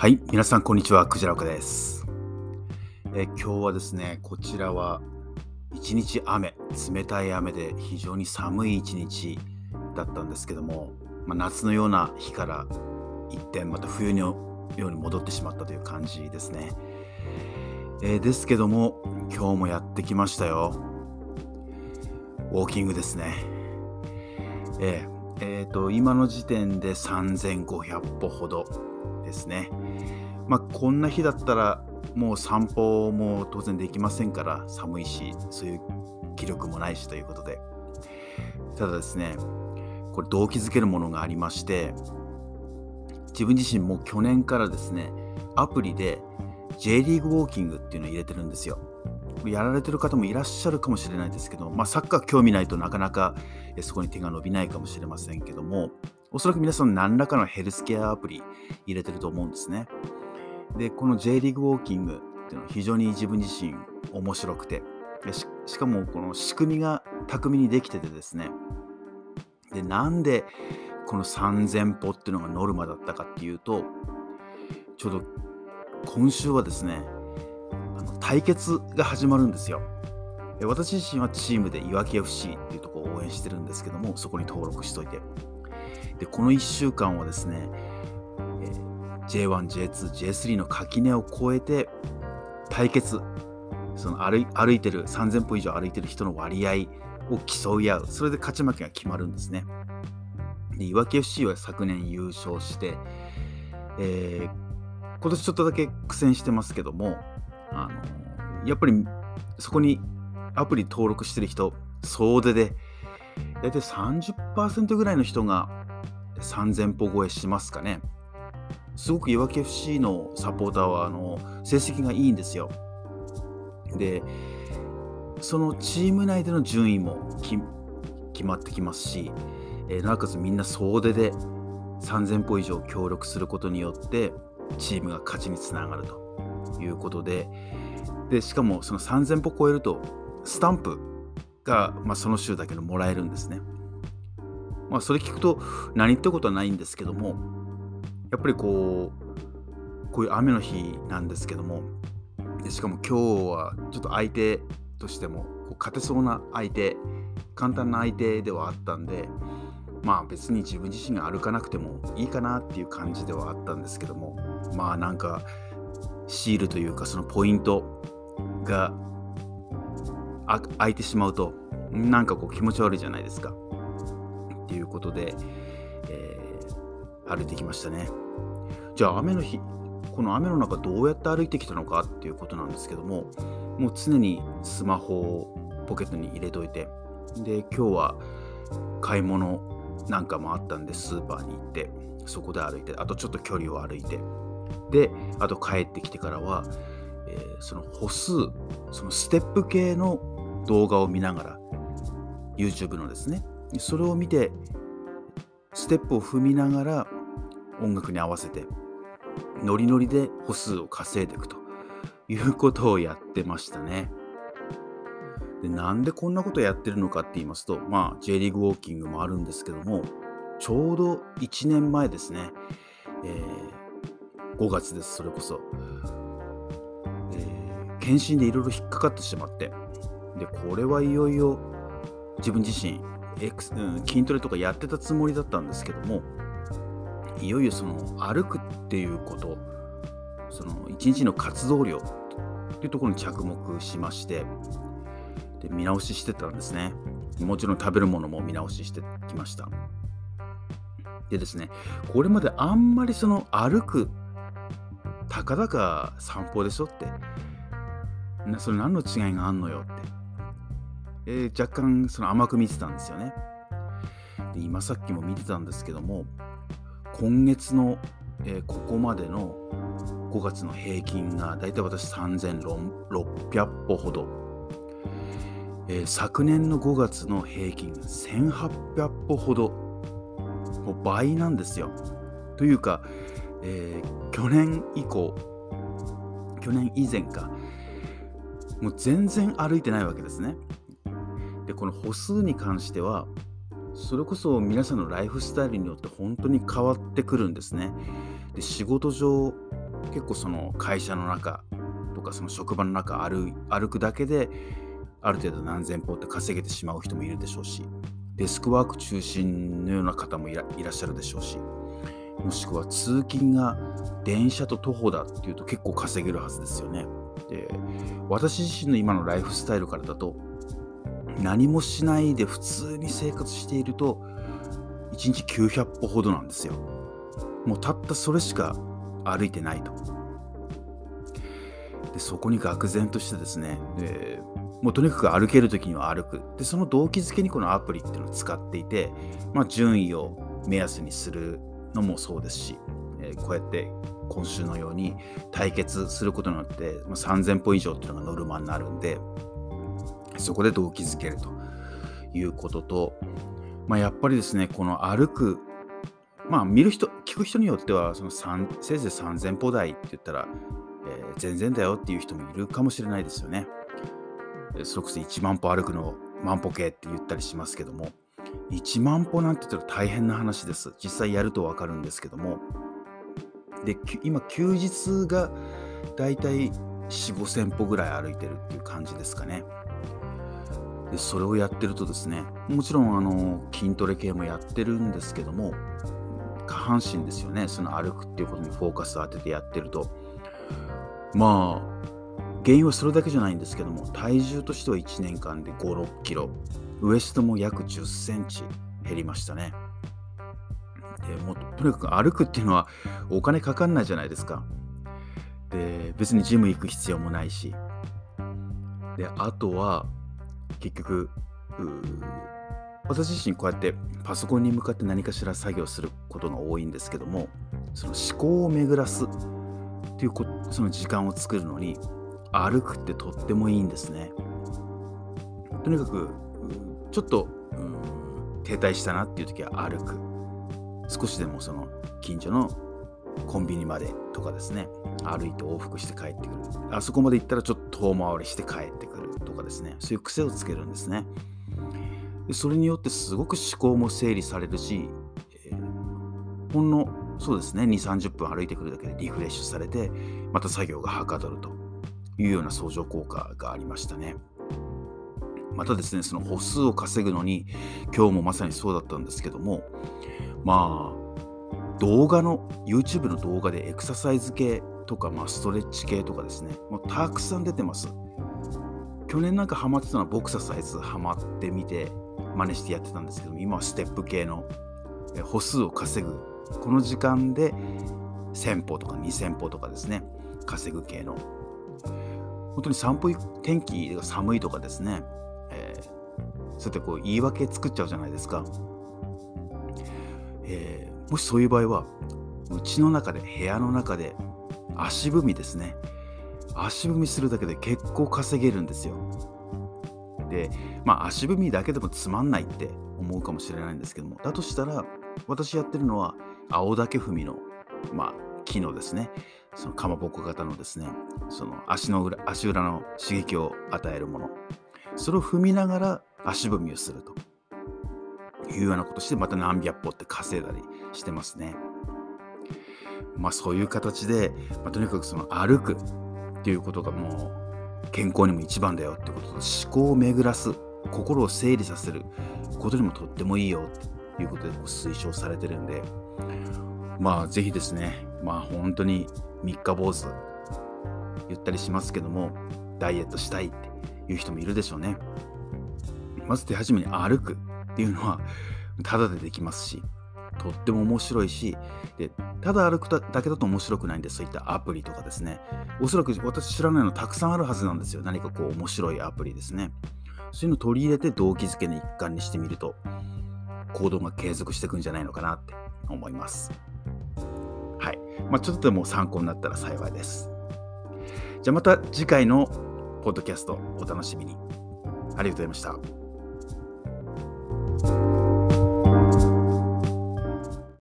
はい、皆さんこんにちは、クジラ岡です。え今日はですね、こちらは一日雨、冷たい雨で非常に寒い一日だったんですけども、まあ、夏のような日から一転、また冬のように戻ってしまったという感じですね。えですけども、今日もやってきましたよ。ウォーキングですね。えーえーと今の時点で3500歩ほどですね。まあ、こんな日だったらもう散歩も当然できませんから寒いしそういう気力もないしということでただですねこれ動機づけるものがありまして自分自身も去年からですねアプリで J リーグウォーキングっていうのを入れてるんですよやられてる方もいらっしゃるかもしれないですけど、まあ、サッカー興味ないとなかなかそこに手が伸びないかもしれませんけどもおそらく皆さん何らかのヘルスケアアプリ入れてると思うんですね。で、この J リーグウォーキングっていうのは非常に自分自身面白くて、ししかもこの仕組みが巧みにできててですね、で、なんでこの3000歩っていうのがノルマだったかっていうと、ちょうど今週はですね、あの対決が始まるんですよ。私自身はチームでいわき FC っていうところを応援してるんですけども、そこに登録しといて。で、この1週間はですね、えー J1、J2、J3 の垣根を越えて対決、その歩歩いてる、3000歩以上歩いてる人の割合を競い合う、それで勝ち負けが決まるんですね。で、いわき FC は昨年優勝して、えー今年ちょっとだけ苦戦してますけども、あのやっぱりそこにアプリ登録してる人、総出で、大体30%ぐらいの人が3000歩超えしますかね。すごくいわき FC のサポーターはあの成績がいいんですよ。で、そのチーム内での順位も決まってきますし、えーなおかつみんな総出で3000歩以上協力することによってチームが勝ちにつながるということで、でしかもその3000歩超えるとスタンプが、まあ、その週だけのもらえるんですね。まあ、それ聞くと何ってことはないんですけども、やっぱりこう、こういう雨の日なんですけども、でしかも今日はちょっと相手としてもこう勝てそうな相手、簡単な相手ではあったんで、まあ別に自分自身が歩かなくてもいいかなっていう感じではあったんですけども、まあなんかシールというかそのポイントが開いてしまうと、なんかこう気持ち悪いじゃないですか。っていうことで、えー歩いてきましたね。じゃあ雨の日、この雨の中どうやって歩いてきたのかっていうことなんですけども、もう常にスマホをポケットに入れといて、で、今日は買い物なんかもあったんで、スーパーに行って、そこで歩いて、あとちょっと距離を歩いて、で、あと帰ってきてからは、えーその歩数、そのステップ系の動画を見ながら、YouTube のですね、それを見て、ステップを踏みながら音楽に合わせてノリノリで歩数を稼いでいくということをやってましたね。でなんでこんなことやってるのかって言いますと、まあ、J リーグウォーキングもあるんですけどもちょうど1年前ですね、えー5月ですそれこそ、えー検診でいろいろ引っかかってしまってでこれはいよいよ自分自身エクスうん筋トレとかやってたつもりだったんですけどもいよいよその歩くっていうことその一日の活動量っていうところに着目しましてで見直ししてたんですね。もちろん食べるものも見直ししてきました。でですねこれまであんまりその歩くたかだか散歩でしょってそれ何の違いがあんのよってえー若干その甘く見てたんですよね。で今さっきも見てたんですけども今月の、えーここまでの5月の平均がだいたい私3600歩ほど、えー昨年の5月の平均が1800歩ほどもう倍なんですよ。というか、えー去年以降去年以前かもう全然歩いてないわけですね。でこの歩数に関してはそれこそ皆さんのライフスタイルによって本当に変わってくるんですね。で仕事上結構その会社の中とかその職場の中歩歩くだけである程度何千歩って稼げてしまう人もいるでしょうしデスクワーク中心のような方もいらっしゃるでしょうしもしくは通勤が電車と徒歩だっていうと結構稼げるはずですよね。で私自身の今のライフスタイルからだと何もしないで普通に生活していると1日900歩ほどなんですよ。もうたったそれしか歩いてないと。でそこに愕然としてですねでもうとにかく歩ける時には歩くでその動機づけにこのアプリっていうのを使っていて、まあ、順位を目安にするのもそうですし、えー、こうやって今週のように対決することによって、まあ、3000歩以上っていうのがノルマになるんでそこで動機づけるということと、まあ、やっぱりですねこの歩くまあ見る人聞く人によってはそのせいぜい3000歩台って言ったら、えー、全然だよっていう人もいるかもしれないですよね。それこそ1万歩歩くの万歩計って言ったりしますけども1万歩なんて言ったら大変な話です。実際やると分かるんですけども。で、今、休日がだいたい4、5千歩ぐらい歩いてるっていう感じですかね。で、それをやってるとですね、もちろんあの筋トレ系もやってるんですけども、下半身ですよね、その歩くっていうことにフォーカスを当ててやってると、まあ、原因はそれだけじゃないんですけども、体重としては1年間で5、6キロ、ウエストも約10センチ減りましたね。でもうとにかく歩くっていうのはお金かかんないじゃないですか。で別にジム行く必要もないし。であとは結局私自身こうやってパソコンに向かって何かしら作業することが多いんですけどもその思考を巡らすっていうその時間を作るのに歩くってとってもいいんですね。とにかくちょっと、停滞したなっていう時は歩く。少しでもその近所のコンビニまでとかですね。歩いて往復して帰ってくる。あそこまで行ったらちょっと遠回りして帰ってくる。かですねそういう癖をつけるんですねでそれによってすごく思考も整理されるし、えー、ほんのそうですね2 3 0分歩いてくるだけでリフレッシュされてまた作業がはかどるというような相乗効果がありましたね。またですね、その歩数を稼ぐのに、今日もまさにそうだったんですけども、まあ、動画の、YouTube の動画でエクササイズ系とか、まあ、ストレッチ系とかですね、もうたくさん出てます。去年なんかハマってたのはボクササイズハマってみて、真似してやってたんですけど、今はステップ系の歩数を稼ぐ。この時間で1000歩とか2000歩とかですね、稼ぐ系の。本当に散歩天気が寒いとかですね、えー、そうやってこう言い訳作っちゃうじゃないですか。えー、もしそういう場合は、うちの中で、部屋の中で、足踏みですね。足踏みするだけで結構稼げるんですよ。で、まあ足踏みだけでもつまんないって思うかもしれないんですけども、だとしたら、私やってるのは、青竹踏みの、まあ、木のですね、そのかまぼこ型のですね、その足の裏、足裏の刺激を与えるもの。それを踏みながら足踏みをするというようなことしてまた何百歩って稼いだりしてますね。まあそういう形で、まあ、とにかくその歩くっていうことがもう健康にも一番だよってことと思考を巡らす心を整理させることにもとってもいいよっていうことで推奨されてるんでまあぜひですねまあ本当に三日坊主言ったりしますけどもダイエットしたいっていう人もいるでしょうね。まず手始めに歩くっていうのはただでできますし、とっても面白いし、でただ歩くだけだと面白くないんで、そういったアプリとかですね、おそらく私知らないのたくさんあるはずなんですよ。何かこう面白いアプリですね。そういうのを取り入れて動機づけの一環にしてみると、行動が継続していくんじゃないのかなって思います。はい。まあ、ちょっとでも参考になったら幸いです。じゃあまた次回のポッドキャストお楽しみに。ありがとうございました。